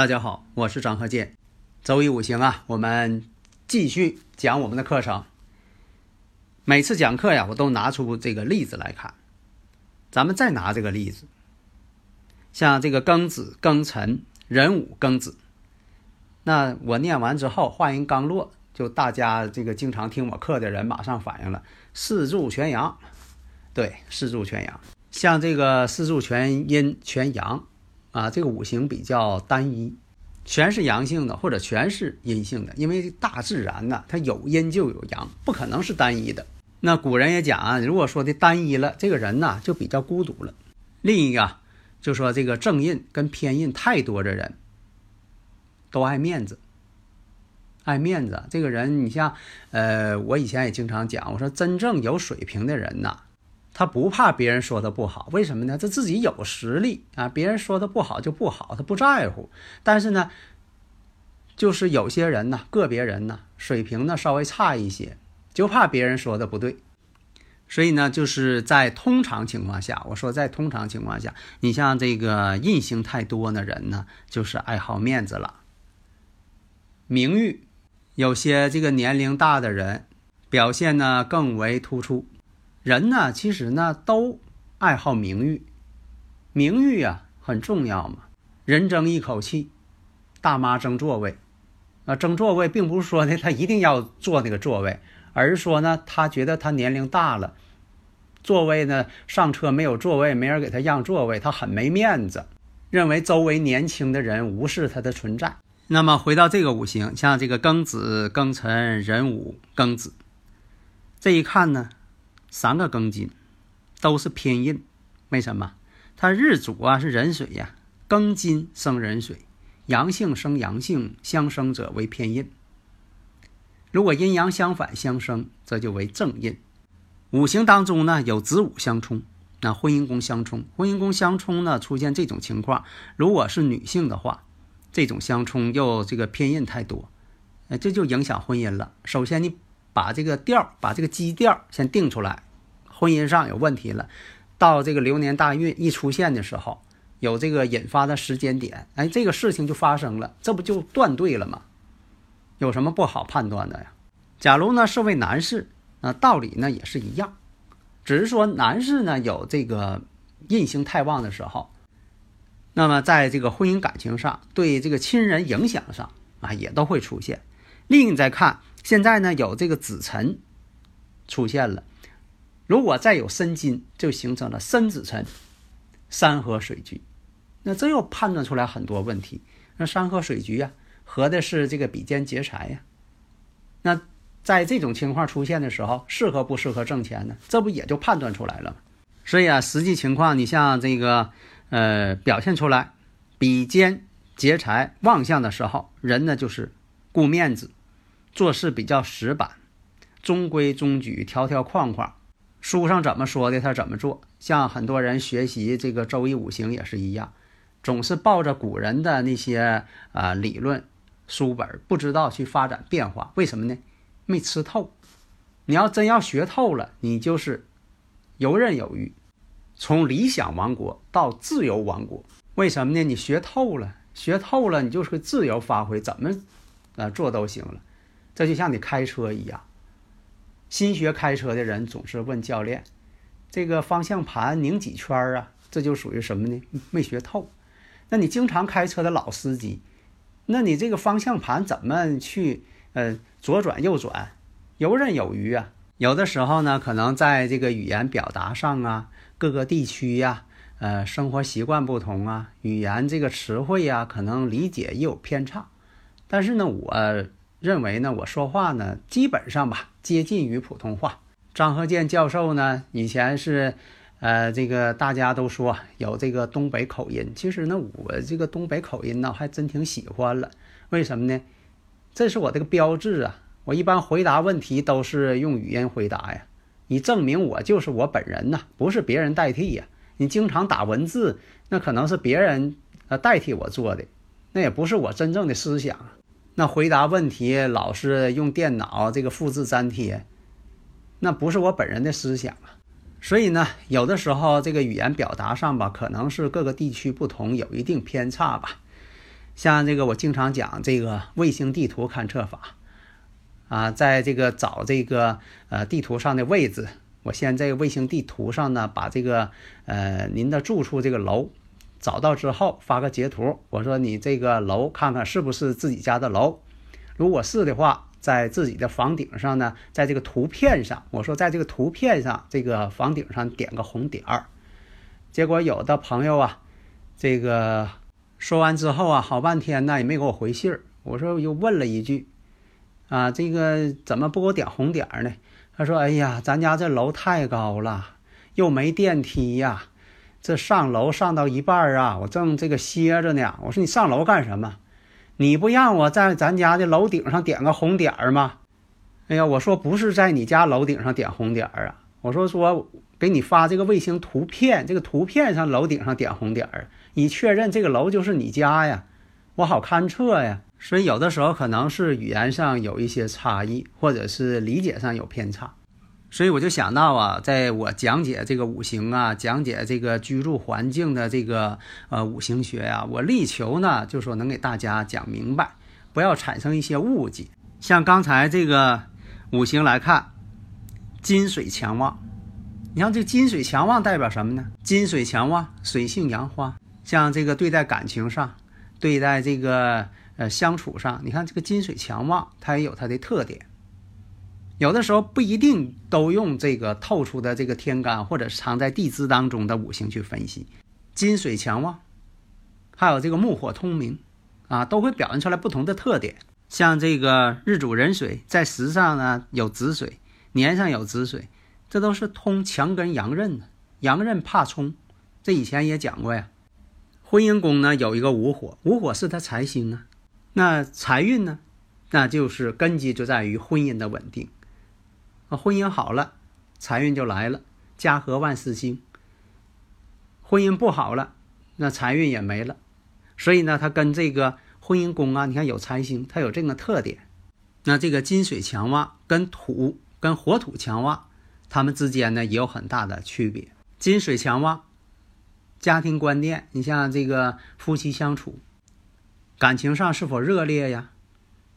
大家好，我是张鹤剑。周易五行啊，我们继续讲我们的课程。每次讲课呀，我都拿出这个例子来看。咱们再拿这个例子，像这个庚子、庚辰、壬午、庚子。那我念完之后，话音刚落，就大家这个经常听我课的人马上反应了：四柱全阳。对，四柱全阳。像这个四柱全阴全阳。啊，这个五行比较单一，全是阳性的或者全是阴性的，因为大自然呢，它有阴就有阳，不可能是单一的。那古人也讲啊，如果说的单一了，这个人呢就比较孤独了。另一个就说这个正印跟偏印太多的人，都爱面子，爱面子。这个人，你像，呃，我以前也经常讲，我说真正有水平的人呐。他不怕别人说他不好，为什么呢？他自己有实力啊，别人说他不好就不好，他不在乎。但是呢，就是有些人呢，个别人呢，水平呢稍微差一些，就怕别人说的不对。所以呢，就是在通常情况下，我说在通常情况下，你像这个印星太多的人呢，就是爱好面子了，名誉。有些这个年龄大的人，表现呢更为突出。人呢，其实呢都爱好名誉，名誉啊很重要嘛。人争一口气，大妈争座位，啊，争座位并不是说呢他一定要坐那个座位，而是说呢他觉得他年龄大了，座位呢上车没有座位，没人给他让座位，他很没面子，认为周围年轻的人无视他的存在。那么回到这个五行，像这个庚子、庚辰、壬午、庚子，这一看呢。三个庚金都是偏印，为什么？它日主啊是壬水呀，庚金生壬水，阳性生阳性，相生者为偏印。如果阴阳相反相生，这就为正印。五行当中呢有子午相冲，那婚姻宫相冲，婚姻宫相冲呢出现这种情况，如果是女性的话，这种相冲又这个偏印太多，这就影响婚姻了。首先你。把这个调，把这个基调先定出来，婚姻上有问题了，到这个流年大运一出现的时候，有这个引发的时间点，哎，这个事情就发生了，这不就断对了吗？有什么不好判断的呀？假如呢是位男士，那道理呢也是一样，只是说男士呢有这个印星太旺的时候，那么在这个婚姻感情上，对这个亲人影响上啊也都会出现。另再看。现在呢，有这个子辰出现了，如果再有申金，就形成了申子辰，山河水局，那这又判断出来很多问题。那山河水局呀，合的是这个比肩劫财呀。那在这种情况出现的时候，适合不适合挣钱呢？这不也就判断出来了吗？所以啊，实际情况，你像这个呃，表现出来比肩劫财旺相的时候，人呢就是顾面子。做事比较死板，中规中矩，条条框框，书上怎么说的他怎么做。像很多人学习这个周易五行也是一样，总是抱着古人的那些啊理论书本，不知道去发展变化。为什么呢？没吃透。你要真要学透了，你就是游刃有余，从理想王国到自由王国。为什么呢？你学透了，学透了，你就是自由发挥，怎么啊做都行了。这就像你开车一样，新学开车的人总是问教练：“这个方向盘拧几圈啊？”这就属于什么呢？没学透。那你经常开车的老司机，那你这个方向盘怎么去呃左转右转，游刃有余啊？有的时候呢，可能在这个语言表达上啊，各个地区呀，呃，生活习惯不同啊，语言这个词汇呀，可能理解也有偏差。但是呢，我。认为呢，我说话呢基本上吧接近于普通话。张鹤健教授呢以前是，呃，这个大家都说有这个东北口音，其实呢我这个东北口音呢还真挺喜欢了。为什么呢？这是我这个标志啊！我一般回答问题都是用语音回答呀，以证明我就是我本人呐，不是别人代替呀。你经常打文字，那可能是别人呃代替我做的，那也不是我真正的思想。那回答问题老是用电脑这个复制粘贴，那不是我本人的思想啊。所以呢，有的时候这个语言表达上吧，可能是各个地区不同，有一定偏差吧。像这个，我经常讲这个卫星地图勘测法，啊，在这个找这个呃地图上的位置，我先在卫星地图上呢，把这个呃您的住处这个楼找到之后，发个截图，我说你这个楼看看是不是自己家的楼，如果是的话，在自己的房顶上呢，在这个图片上，我说在这个图片上这个房顶上点个红点儿，结果有的朋友啊，这个。说完之后啊，好半天呢也没给我回信儿。我说又问了一句，啊，这个怎么不给我点红点儿呢？他说：“哎呀，咱家这楼太高了，又没电梯呀，这上楼上到一半儿啊，我正这个歇着呢。”我说：“你上楼干什么？你不让我在咱家的楼顶上点个红点儿吗？”哎呀，我说不是在你家楼顶上点红点儿啊，我说说给你发这个卫星图片，这个图片上楼顶上点红点儿。你确认这个楼就是你家呀，我好勘测呀。所以有的时候可能是语言上有一些差异，或者是理解上有偏差。所以我就想到啊，在我讲解这个五行啊，讲解这个居住环境的这个呃五行学呀，我力求呢，就说能给大家讲明白，不要产生一些误解。像刚才这个五行来看，金水强旺，你看这金水强旺代表什么呢？金水强旺，水性杨花。像这个对待感情上，对待这个呃相处上，你看这个金水强旺，它也有它的特点。有的时候不一定都用这个透出的这个天干或者藏在地支当中的五行去分析。金水强旺，还有这个木火通明，啊，都会表现出来不同的特点。像这个日主壬水在时上呢有子水，年上有子水，这都是通强根阳刃的。阳刃怕冲，这以前也讲过呀。婚姻宫呢有一个午火，午火是他财星啊。那财运呢，那就是根基就在于婚姻的稳定。啊，婚姻好了，财运就来了，家和万事兴。婚姻不好了，那财运也没了。所以呢，它跟这个婚姻宫啊，你看有财星，它有这个特点。那这个金水强旺跟土跟火土强旺，它们之间呢也有很大的区别。金水强旺。家庭观念，你像这个夫妻相处，感情上是否热烈呀、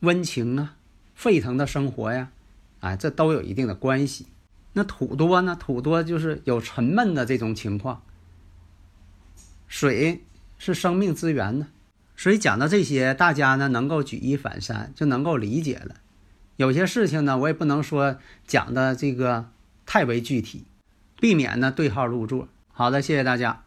温情啊、沸腾的生活呀，哎，这都有一定的关系。那土多呢？土多就是有沉闷的这种情况。水是生命之源呢，所以讲到这些，大家呢能够举一反三，就能够理解了。有些事情呢，我也不能说讲的这个太为具体，避免呢对号入座。好的，谢谢大家。